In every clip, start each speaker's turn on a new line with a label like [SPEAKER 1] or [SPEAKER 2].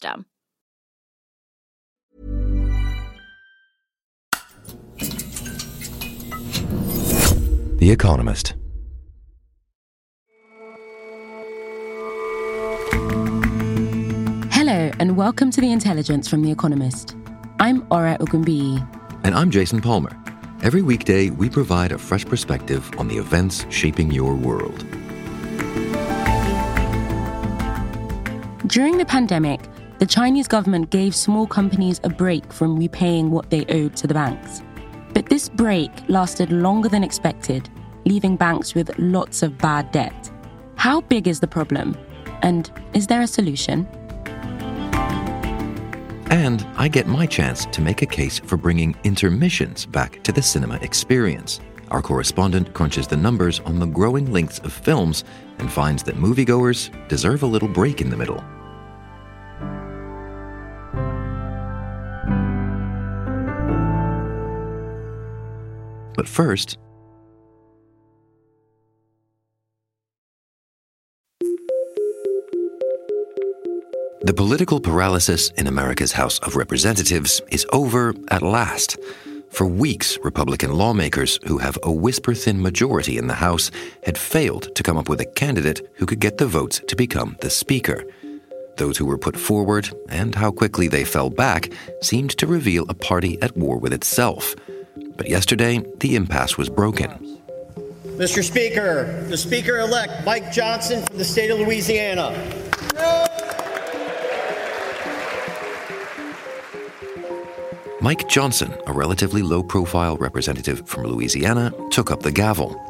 [SPEAKER 1] The Economist.
[SPEAKER 2] Hello, and welcome to The Intelligence from The Economist. I'm Ora Ogunbiyi.
[SPEAKER 1] And I'm Jason Palmer. Every weekday, we provide a fresh perspective on the events shaping your world.
[SPEAKER 2] During the pandemic, the Chinese government gave small companies a break from repaying what they owed to the banks. But this break lasted longer than expected, leaving banks with lots of bad debt. How big is the problem? And is there a solution?
[SPEAKER 1] And I get my chance to make a case for bringing intermissions back to the cinema experience. Our correspondent crunches the numbers on the growing lengths of films and finds that moviegoers deserve a little break in the middle. But first, The political paralysis in America's House of Representatives is over at last. For weeks, Republican lawmakers who have a whisper thin majority in the House had failed to come up with a candidate who could get the votes to become the Speaker. Those who were put forward and how quickly they fell back seemed to reveal a party at war with itself. But yesterday, the impasse was broken.
[SPEAKER 3] Mr. Speaker, the Speaker elect, Mike Johnson from the state of Louisiana.
[SPEAKER 1] Mike Johnson, a relatively low profile representative from Louisiana, took up the gavel.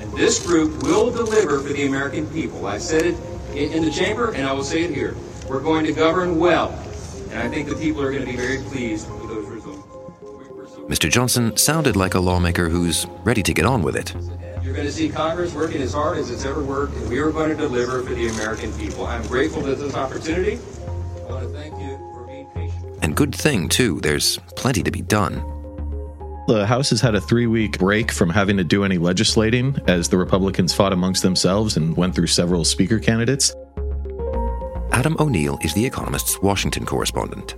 [SPEAKER 4] And this group will deliver for the American people. I said it in the chamber, and I will say it here. We're going to govern well. And I think the people are going to be very pleased with those results.
[SPEAKER 1] Mr. Johnson sounded like a lawmaker who's ready to get on with it.
[SPEAKER 4] You're going to see Congress working as hard as it's ever worked, and we are going to deliver for the American people. I'm grateful for this opportunity. I want to thank you for being patient.
[SPEAKER 1] And good thing, too, there's plenty to be done.
[SPEAKER 5] The House has had a three week break from having to do any legislating as the Republicans fought amongst themselves and went through several speaker candidates.
[SPEAKER 1] Adam O'Neill is The Economist's Washington correspondent.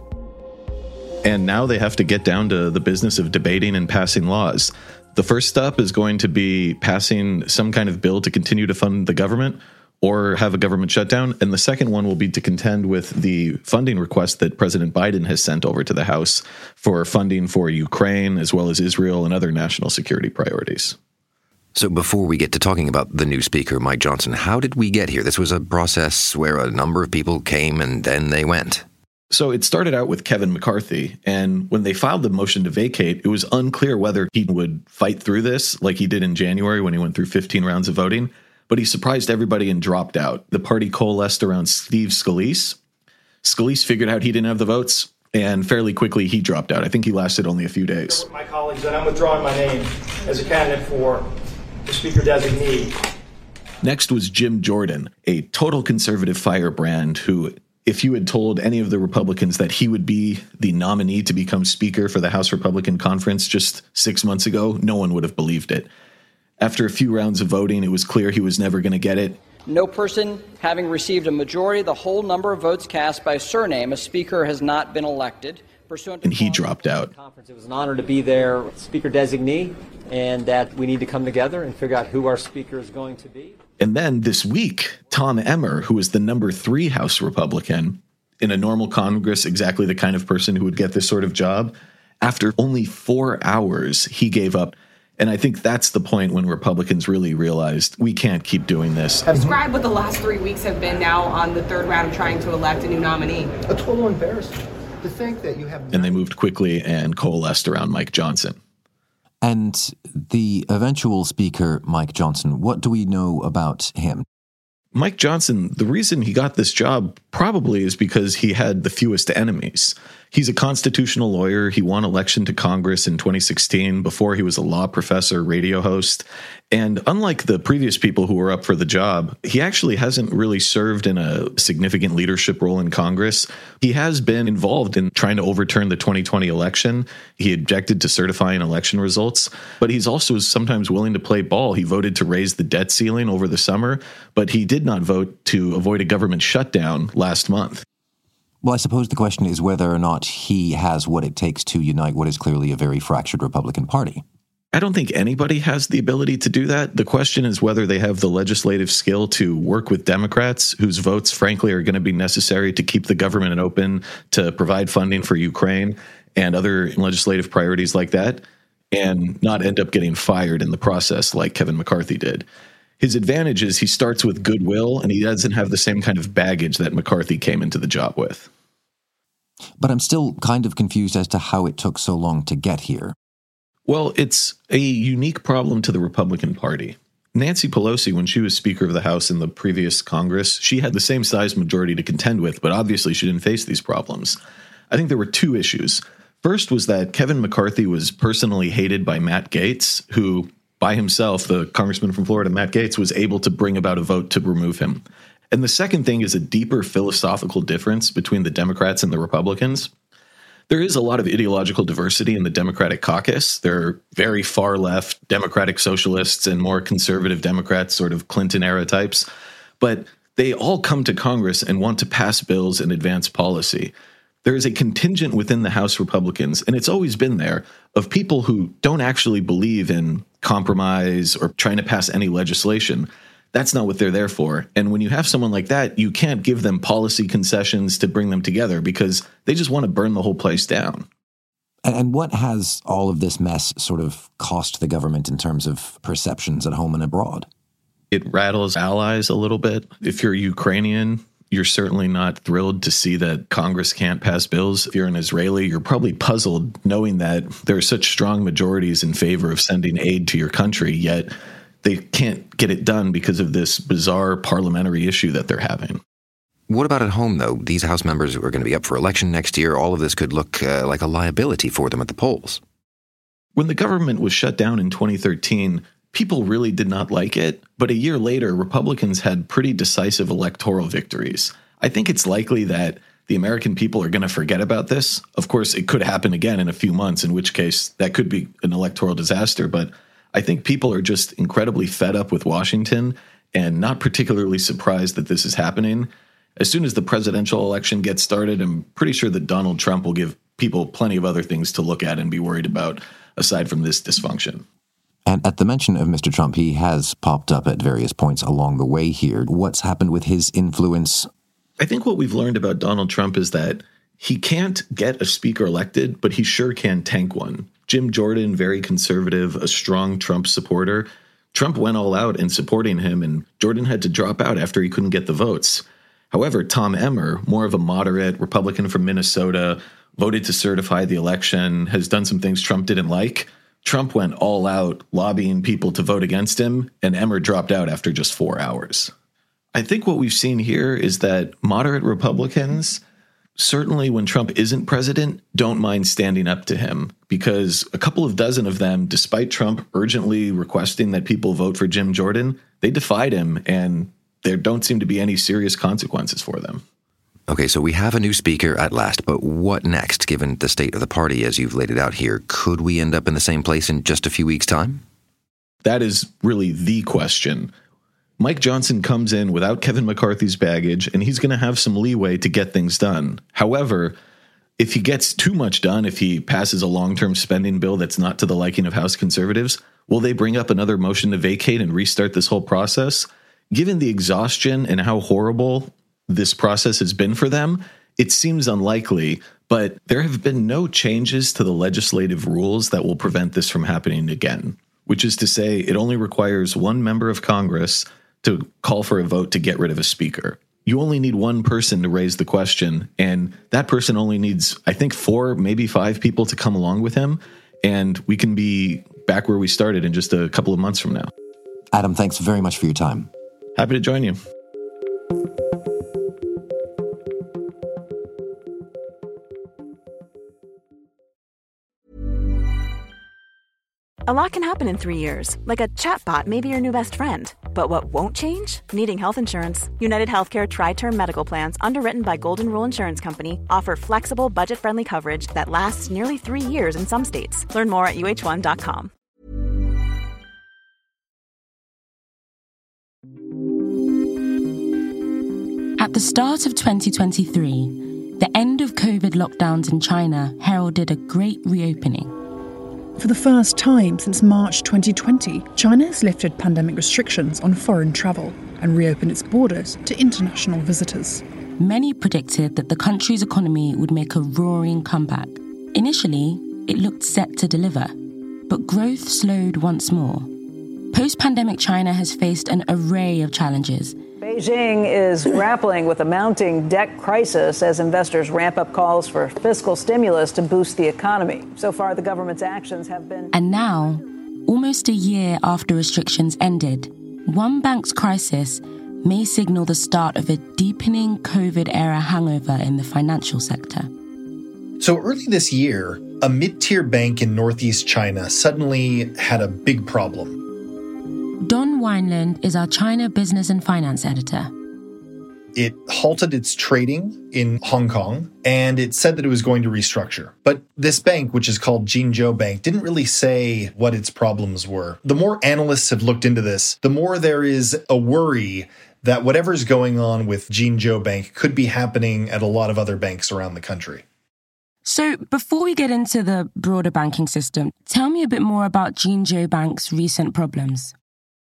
[SPEAKER 5] And now they have to get down to the business of debating and passing laws. The first step is going to be passing some kind of bill to continue to fund the government or have a government shutdown. And the second one will be to contend with the funding request that President Biden has sent over to the House for funding for Ukraine as well as Israel and other national security priorities.
[SPEAKER 1] So, before we get to talking about the new speaker, Mike Johnson, how did we get here? This was a process where a number of people came and then they went.
[SPEAKER 5] So it started out with Kevin McCarthy. And when they filed the motion to vacate, it was unclear whether he would fight through this like he did in January when he went through 15 rounds of voting. But he surprised everybody and dropped out. The party coalesced around Steve Scalise. Scalise figured out he didn't have the votes, and fairly quickly he dropped out. I think he lasted only a few days.
[SPEAKER 6] My colleagues, that I'm withdrawing my name as a candidate for the Speaker designee.
[SPEAKER 5] Next was Jim Jordan, a total conservative firebrand who if you had told any of the Republicans that he would be the nominee to become Speaker for the House Republican Conference just six months ago, no one would have believed it. After a few rounds of voting, it was clear he was never going to get it.
[SPEAKER 7] No person having received a majority of the whole number of votes cast by surname, a Speaker has not been elected. Pursuant
[SPEAKER 5] and he dropped out.
[SPEAKER 8] Conference. It was an honor to be there, Speaker designee, and that we need to come together and figure out who our Speaker is going to be.
[SPEAKER 5] And then this week, Tom Emmer, who is the number three House Republican in a normal Congress, exactly the kind of person who would get this sort of job, after only four hours, he gave up And I think that's the point when Republicans really realized we can't keep doing this.
[SPEAKER 9] Describe what the last three weeks have been now on the third round of trying to elect a new nominee.
[SPEAKER 10] A total embarrassment to think that you have.
[SPEAKER 5] And they moved quickly and coalesced around Mike Johnson.
[SPEAKER 11] And the eventual speaker, Mike Johnson, what do we know about him?
[SPEAKER 5] Mike Johnson, the reason he got this job probably is because he had the fewest enemies. He's a constitutional lawyer. He won election to Congress in 2016 before he was a law professor, radio host. And unlike the previous people who were up for the job, he actually hasn't really served in a significant leadership role in Congress. He has been involved in trying to overturn the 2020 election. He objected to certifying election results, but he's also sometimes willing to play ball. He voted to raise the debt ceiling over the summer, but he did not vote to avoid a government shutdown last month.
[SPEAKER 11] Well, I suppose the question is whether or not he has what it takes to unite what is clearly a very fractured Republican Party.
[SPEAKER 5] I don't think anybody has the ability to do that. The question is whether they have the legislative skill to work with Democrats whose votes, frankly, are going to be necessary to keep the government open, to provide funding for Ukraine and other legislative priorities like that, and not end up getting fired in the process like Kevin McCarthy did. His advantage is he starts with goodwill and he doesn't have the same kind of baggage that McCarthy came into the job with.
[SPEAKER 11] But I'm still kind of confused as to how it took so long to get here.
[SPEAKER 5] Well, it's a unique problem to the Republican Party. Nancy Pelosi, when she was Speaker of the House in the previous Congress, she had the same size majority to contend with, but obviously she didn't face these problems. I think there were two issues. First was that Kevin McCarthy was personally hated by Matt Gaetz, who by himself, the congressman from Florida, Matt Gaetz, was able to bring about a vote to remove him. And the second thing is a deeper philosophical difference between the Democrats and the Republicans. There is a lot of ideological diversity in the Democratic caucus. There are very far left Democratic socialists and more conservative Democrats, sort of Clinton era types. But they all come to Congress and want to pass bills and advance policy there is a contingent within the House Republicans, and it's always been there, of people who don't actually believe in compromise or trying to pass any legislation. That's not what they're there for. And when you have someone like that, you can't give them policy concessions to bring them together because they just want to burn the whole place down.
[SPEAKER 11] And what has all of this mess sort of cost the government in terms of perceptions at home and abroad?
[SPEAKER 5] It rattles allies a little bit. If you're Ukrainian, you're certainly not thrilled to see that Congress can't pass bills. If you're an Israeli, you're probably puzzled knowing that there are such strong majorities in favor of sending aid to your country, yet they can't get it done because of this bizarre parliamentary issue that they're having.
[SPEAKER 1] What about at home, though? These House members are going to be up for election next year. All of this could look uh, like a liability for them at the polls.
[SPEAKER 5] When the government was shut down in 2013, people really did not like it, but a year later, Republicans had pretty decisive electoral victories. I think it's likely that the American people are going to forget about this. Of course, it could happen again in a few months, in which case that could be an electoral disaster. But I think people are just incredibly fed up with Washington and not particularly surprised that this is happening. As soon as the presidential election gets started, I'm pretty sure that Donald Trump will give people plenty of other things to look at and be worried about aside from this dysfunction.
[SPEAKER 11] And at the mention of Mr. Trump, he has popped up at various points along the way here. What's happened with his influence?
[SPEAKER 5] I think what we've learned about Donald Trump is that he can't get a speaker elected, but he sure can tank one. Jim Jordan, very conservative, a strong Trump supporter. Trump went all out in supporting him, and Jordan had to drop out after he couldn't get the votes. However, Tom Emmer, more of a moderate Republican from Minnesota, voted to certify the election, has done some things Trump didn't like. Trump went all out lobbying people to vote against him, and Emmer dropped out after just four hours. I think what we've seen here is that moderate Republicans, certainly when Trump isn't president, don't mind standing up to him because a couple of dozen of them, despite Trump urgently requesting that people vote for Jim Jordan, they defied him and there don't seem to be any serious consequences for them.
[SPEAKER 1] Okay, so we have a new speaker at last, but what next, given the state of the party as you've laid it out here? Could we end up in the same place in just a few weeks' time?
[SPEAKER 5] That is really the question. Mike Johnson comes in without Kevin McCarthy's baggage, and he's going to have some leeway to get things done. However, if he gets too much done, if he passes a long term spending bill that's not to the liking of House conservatives, will they bring up another motion to vacate and restart this whole process? Given the exhaustion and how horrible this process has been for them, it seems unlikely, but there have been no changes to the legislative rules that will prevent this from happening again. which is to say, it only requires one member of Congress to call for a vote to get rid of a speaker. You only need one person to raise the question, and that person only needs, I think, four, maybe five people to come along with him, and we can be back where we started in just a couple of months from now.
[SPEAKER 11] Adam, thanks very much for your time.
[SPEAKER 5] Happy to join you.
[SPEAKER 12] A lot can happen in three years, like a chatbot may be your new best friend. But what won't change? Needing health insurance. United Healthcare Tri Term Medical Plans, underwritten by Golden Rule Insurance Company, offer flexible, budget friendly coverage that lasts nearly three years in some states. Learn more at uhone.com.
[SPEAKER 2] At the start of 2023, the end of COVID lockdowns in China heralded a great reopening.
[SPEAKER 13] For the first time since March 2020, China has lifted pandemic restrictions on foreign travel and reopened its borders to international visitors.
[SPEAKER 2] Many predicted that the country's economy would make a roaring comeback. Initially, it looked set to deliver, but growth slowed once more. Post pandemic China has faced an array of challenges
[SPEAKER 14] Beijing is grappling with a mounting debt crisis as investors ramp up calls for fiscal stimulus to boost the economy. So far, the government's actions have been.
[SPEAKER 2] And now, almost a year after restrictions ended, one bank's crisis may signal the start of a deepening COVID era hangover in the financial sector.
[SPEAKER 15] So early this year, a mid tier bank in northeast China suddenly had a big problem.
[SPEAKER 2] Don Weinland is our China business and finance editor.
[SPEAKER 15] It halted its trading in Hong Kong and it said that it was going to restructure. But this bank, which is called Jinzhou Bank, didn't really say what its problems were. The more analysts have looked into this, the more there is a worry that whatever's going on with Jinzhou Bank could be happening at a lot of other banks around the country.
[SPEAKER 2] So, before we get into the broader banking system, tell me a bit more about Jinzhou Bank's recent problems.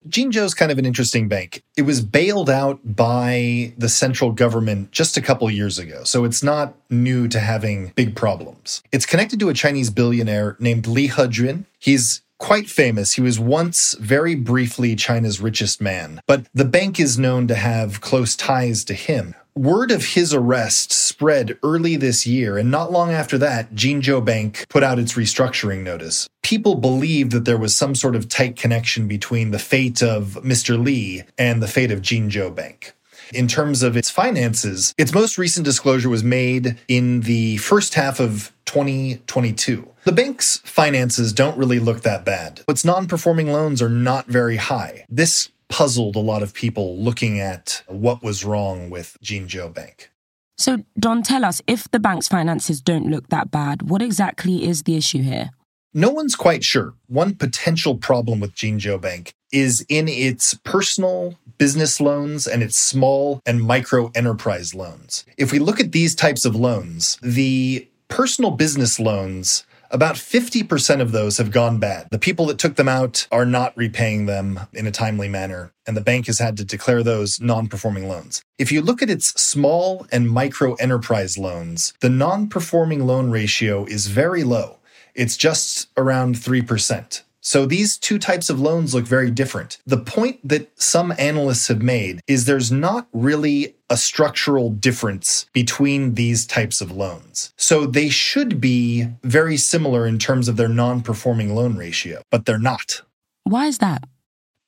[SPEAKER 15] Jinzhou's kind of an interesting bank. It was bailed out by the central government just a couple years ago, so it's not new to having big problems. It's connected to a Chinese billionaire named Li Hejun. He's quite famous. He was once very briefly China's richest man, but the bank is known to have close ties to him. Word of his arrest spread early this year, and not long after that, Jinzhou Bank put out its restructuring notice. People believed that there was some sort of tight connection between the fate of Mr. Li and the fate of Jinzhou Bank. In terms of its finances, its most recent disclosure was made in the first half of 2022. The bank's finances don't really look that bad. Its non performing loans are not very high. This puzzled a lot of people looking at what was wrong with Jinzhou Bank.
[SPEAKER 2] So, Don, tell us if the bank's finances don't look that bad, what exactly is the issue here?
[SPEAKER 15] No one's quite sure. One potential problem with Jinzhou Bank is in its personal business loans and its small and micro enterprise loans. If we look at these types of loans, the personal business loans about 50% of those have gone bad. The people that took them out are not repaying them in a timely manner, and the bank has had to declare those non performing loans. If you look at its small and micro enterprise loans, the non performing loan ratio is very low. It's just around 3%. So these two types of loans look very different. The point that some analysts have made is there's not really a structural difference between these types of loans. So they should be very similar in terms of their non performing loan ratio, but they're not.
[SPEAKER 2] Why is that?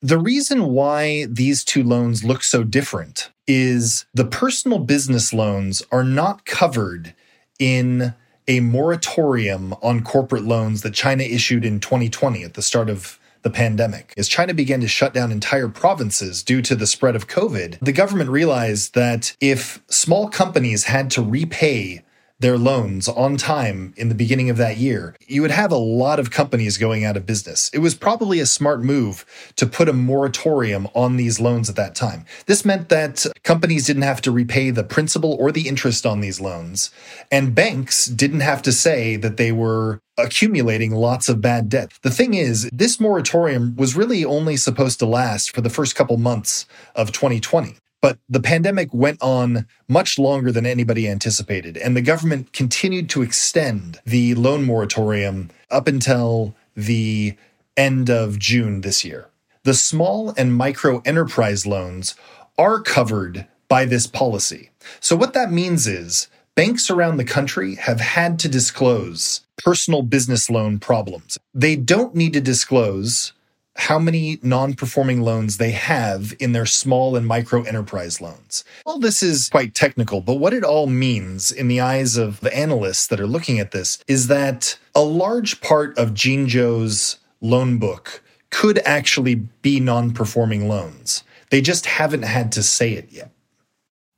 [SPEAKER 15] The reason why these two loans look so different is the personal business loans are not covered in a moratorium on corporate loans that China issued in 2020 at the start of the pandemic. As China began to shut down entire provinces due to the spread of COVID, the government realized that if small companies had to repay their loans on time in the beginning of that year, you would have a lot of companies going out of business. It was probably a smart move to put a moratorium on these loans at that time. This meant that companies didn't have to repay the principal or the interest on these loans, and banks didn't have to say that they were accumulating lots of bad debt. The thing is, this moratorium was really only supposed to last for the first couple months of 2020. But the pandemic went on much longer than anybody anticipated, and the government continued to extend the loan moratorium up until the end of June this year. The small and micro enterprise loans are covered by this policy. So, what that means is banks around the country have had to disclose personal business loan problems. They don't need to disclose how many non performing loans they have in their small and micro enterprise loans. Well, this is quite technical, but what it all means in the eyes of the analysts that are looking at this is that a large part of Jinzhou's loan book could actually be non performing loans. They just haven't had to say it yet.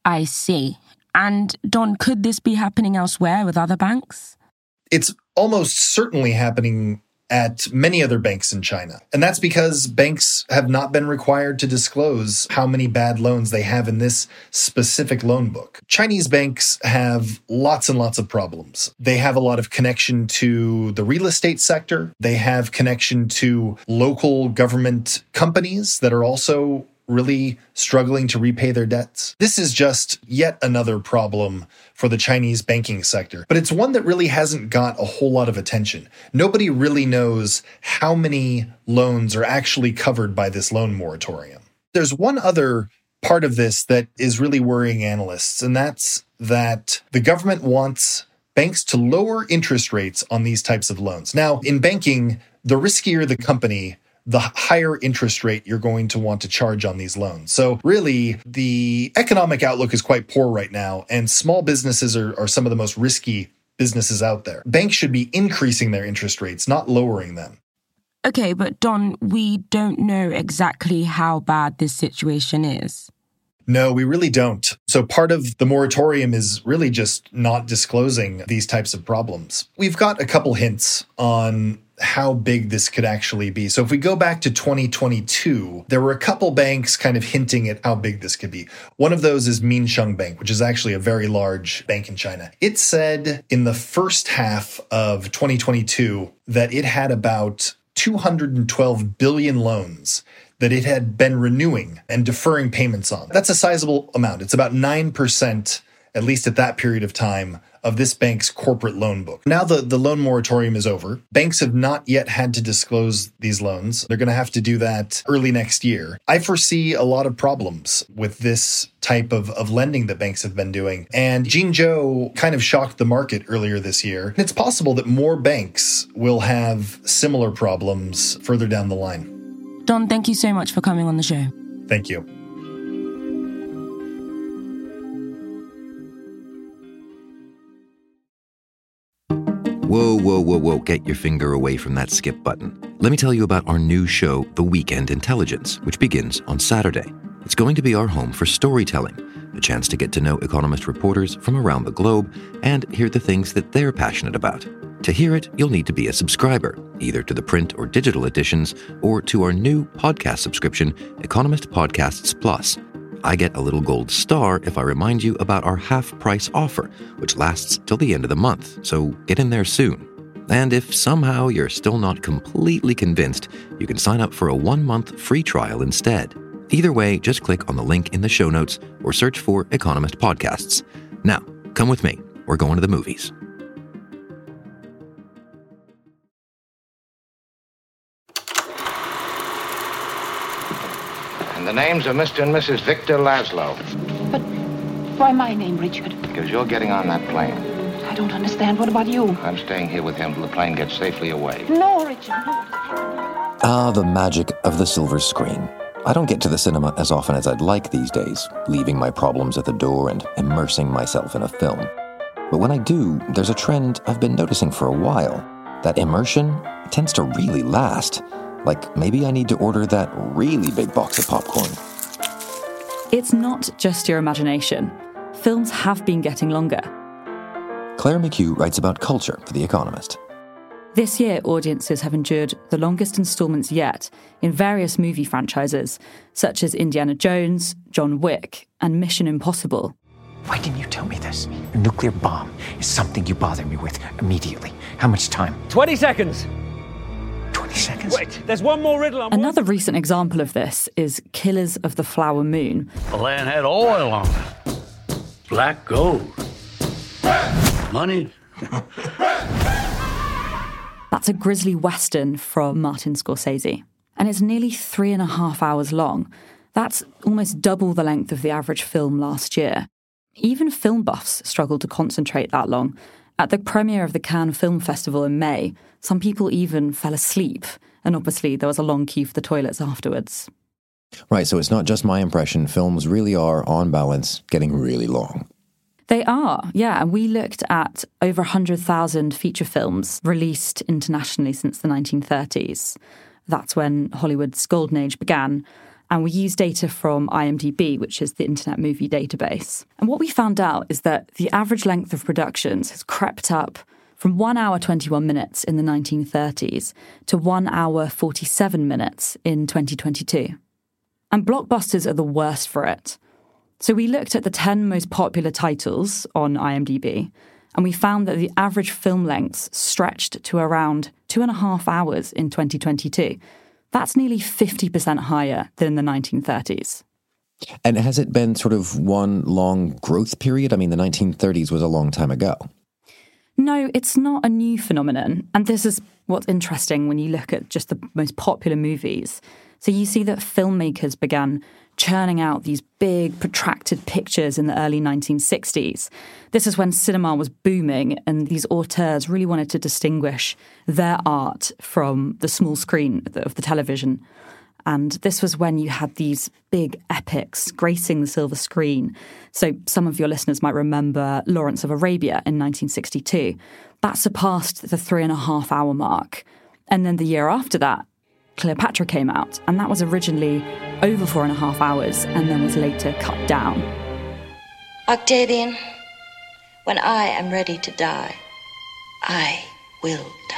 [SPEAKER 2] I see. And Don, could this be happening elsewhere with other banks?
[SPEAKER 15] It's almost certainly happening at many other banks in China. And that's because banks have not been required to disclose how many bad loans they have in this specific loan book. Chinese banks have lots and lots of problems. They have a lot of connection to the real estate sector. They have connection to local government companies that are also really struggling to repay their debts. This is just yet another problem for the Chinese banking sector, but it's one that really hasn't got a whole lot of attention. Nobody really knows how many loans are actually covered by this loan moratorium. There's one other part of this that is really worrying analysts, and that's that the government wants banks to lower interest rates on these types of loans. Now, in banking, the riskier the company, the higher interest rate you're going to want to charge on these loans. So, really, the economic outlook is quite poor right now, and small businesses are, are some of the most risky businesses out there. Banks should be increasing their interest rates, not lowering them.
[SPEAKER 2] Okay, but Don, we don't know exactly how bad this situation is.
[SPEAKER 15] No, we really don't. So part of the moratorium is really just not disclosing these types of problems. We've got a couple hints on how big this could actually be. So if we go back to 2022, there were a couple banks kind of hinting at how big this could be. One of those is Minsheng Bank, which is actually a very large bank in China. It said in the first half of 2022 that it had about 212 billion loans that it had been renewing and deferring payments on. That's a sizable amount. It's about 9%, at least at that period of time, of this bank's corporate loan book. Now the, the loan moratorium is over. Banks have not yet had to disclose these loans. They're going to have to do that early next year. I foresee a lot of problems with this type of, of lending that banks have been doing. And Jinzhou kind of shocked the market earlier this year. It's possible that more banks will have similar problems further down the line.
[SPEAKER 2] Don, thank you so much for coming on the show.
[SPEAKER 15] Thank you.
[SPEAKER 1] Whoa, whoa, whoa, whoa, get your finger away from that skip button. Let me tell you about our new show, The Weekend Intelligence, which begins on Saturday. It's going to be our home for storytelling, a chance to get to know economist reporters from around the globe and hear the things that they're passionate about. To hear it, you'll need to be a subscriber, either to the print or digital editions, or to our new podcast subscription, Economist Podcasts Plus. I get a little gold star if I remind you about our half price offer, which lasts till the end of the month, so get in there soon. And if somehow you're still not completely convinced, you can sign up for a one month free trial instead. Either way, just click on the link in the show notes or search for Economist Podcasts. Now, come with me. We're going to the movies.
[SPEAKER 16] The names of Mr. and Mrs. Victor Laszlo.
[SPEAKER 17] But why my name, Richard?
[SPEAKER 16] Because you're getting on that plane.
[SPEAKER 17] I don't understand. What about you?
[SPEAKER 16] I'm staying here with him till the plane gets safely away.
[SPEAKER 17] No, Richard, no.
[SPEAKER 11] Ah, the magic of the silver screen. I don't get to the cinema as often as I'd like these days, leaving my problems at the door and immersing myself in a film. But when I do, there's a trend I've been noticing for a while. That immersion tends to really last. Like maybe I need to order that really big box of popcorn.
[SPEAKER 18] It's not just your imagination. Films have been getting longer.
[SPEAKER 11] Claire McHugh writes about culture for The Economist.
[SPEAKER 18] This year, audiences have endured the longest installments yet in various movie franchises, such as Indiana Jones, John Wick, and Mission Impossible.
[SPEAKER 19] Why didn't you tell me this? A nuclear bomb is something you bother me with immediately. How much time?
[SPEAKER 20] 20 seconds.
[SPEAKER 19] 20 seconds?
[SPEAKER 20] Wait, there's one more riddle. I'm
[SPEAKER 18] Another recent example of this is Killers of the Flower Moon.
[SPEAKER 21] The land had oil on it. Black gold. Money.
[SPEAKER 18] That's That's a grisly western from Martin Scorsese. And it's nearly three and a half hours long. That's almost double the length of the average film last year. Even film buffs struggle to concentrate that long. At the premiere of the Cannes Film Festival in May, some people even fell asleep, and obviously there was a long queue for the toilets afterwards.
[SPEAKER 11] Right, so it's not just my impression. Films really are, on balance, getting really long.
[SPEAKER 18] They are, yeah. And we looked at over 100,000 feature films released internationally since the 1930s. That's when Hollywood's golden age began. And we used data from IMDb, which is the Internet Movie Database. And what we found out is that the average length of productions has crept up from 1 hour 21 minutes in the 1930s to 1 hour 47 minutes in 2022. And blockbusters are the worst for it. So we looked at the 10 most popular titles on IMDb, and we found that the average film lengths stretched to around two and a half hours in 2022. That's nearly 50% higher than in the 1930s.
[SPEAKER 11] And has it been sort of one long growth period? I mean, the 1930s was a long time ago.
[SPEAKER 18] No, it's not a new phenomenon. And this is what's interesting when you look at just the most popular movies. So you see that filmmakers began churning out these big, protracted pictures in the early 1960s. This is when cinema was booming, and these auteurs really wanted to distinguish their art from the small screen of the television. And this was when you had these big epics gracing the silver screen. So some of your listeners might remember Lawrence of Arabia in 1962. That surpassed the three and a half hour mark. And then the year after that, Cleopatra came out, and that was originally over four and a half hours and then was later cut down.
[SPEAKER 22] Octavian, when I am ready to die, I will die.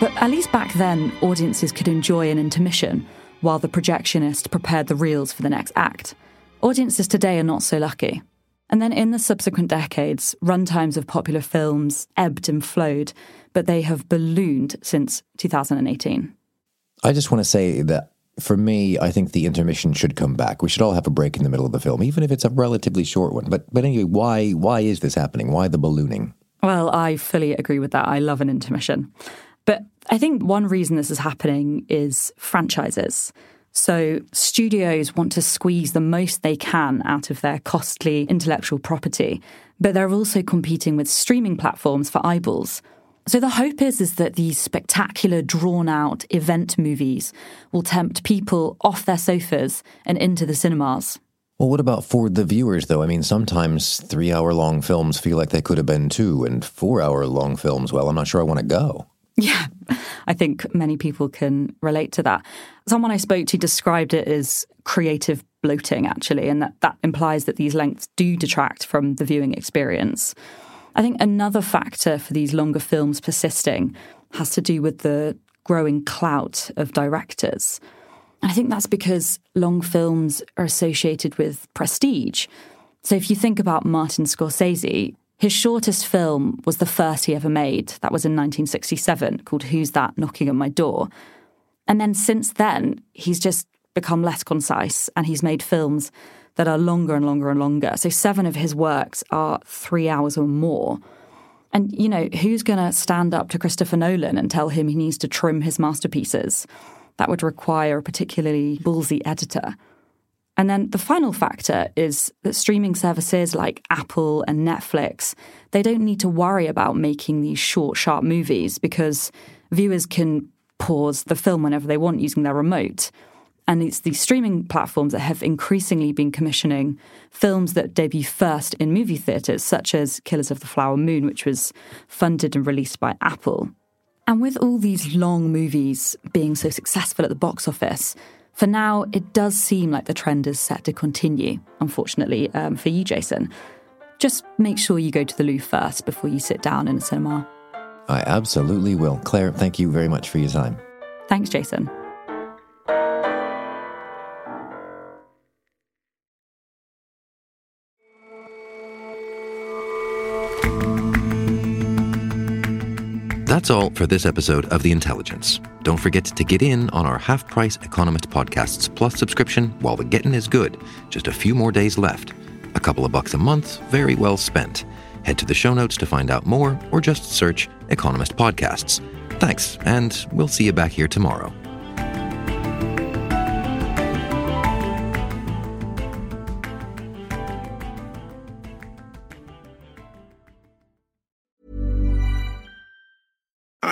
[SPEAKER 18] But at least back then, audiences could enjoy an intermission while the projectionist prepared the reels for the next act. Audiences today are not so lucky. And then in the subsequent decades, runtimes of popular films ebbed and flowed, but they have ballooned since 2018.
[SPEAKER 11] I just want to say that for me, I think the intermission should come back. We should all have a break in the middle of the film, even if it's a relatively short one. But but anyway, why why is this happening? Why the ballooning?
[SPEAKER 18] Well, I fully agree with that. I love an intermission. But I think one reason this is happening is franchises. So studios want to squeeze the most they can out of their costly intellectual property, but they're also competing with streaming platforms for eyeballs. So the hope is is that these spectacular drawn out event movies will tempt people off their sofas and into the cinemas.
[SPEAKER 11] Well, what about for the viewers, though? I mean, sometimes three hour long films feel like they could have been two, and four hour long films, well, I'm not sure I want to go.
[SPEAKER 18] Yeah, I think many people can relate to that. Someone I spoke to described it as creative bloating, actually, and that, that implies that these lengths do detract from the viewing experience. I think another factor for these longer films persisting has to do with the growing clout of directors. I think that's because long films are associated with prestige. So if you think about Martin Scorsese, his shortest film was the first he ever made. That was in 1967, called Who's That Knocking at My Door? And then since then, he's just become less concise and he's made films that are longer and longer and longer. So seven of his works are three hours or more. And, you know, who's going to stand up to Christopher Nolan and tell him he needs to trim his masterpieces? That would require a particularly ballsy editor. And then the final factor is that streaming services like Apple and Netflix, they don't need to worry about making these short, sharp movies because viewers can pause the film whenever they want using their remote. And it's the streaming platforms that have increasingly been commissioning films that debut first in movie theatres, such as Killers of the Flower Moon, which was funded and released by Apple. And with all these long movies being so successful at the box office, for now, it does seem like the trend is set to continue, unfortunately, um, for you, Jason. Just make sure you go to the loo first before you sit down in a cinema.
[SPEAKER 11] I absolutely will. Claire, thank you very much for your time.
[SPEAKER 18] Thanks, Jason.
[SPEAKER 1] That's all for this episode of The Intelligence. Don't forget to get in on our half price Economist Podcasts Plus subscription while the getting is good. Just a few more days left. A couple of bucks a month, very well spent. Head to the show notes to find out more, or just search Economist Podcasts. Thanks, and we'll see you back here tomorrow.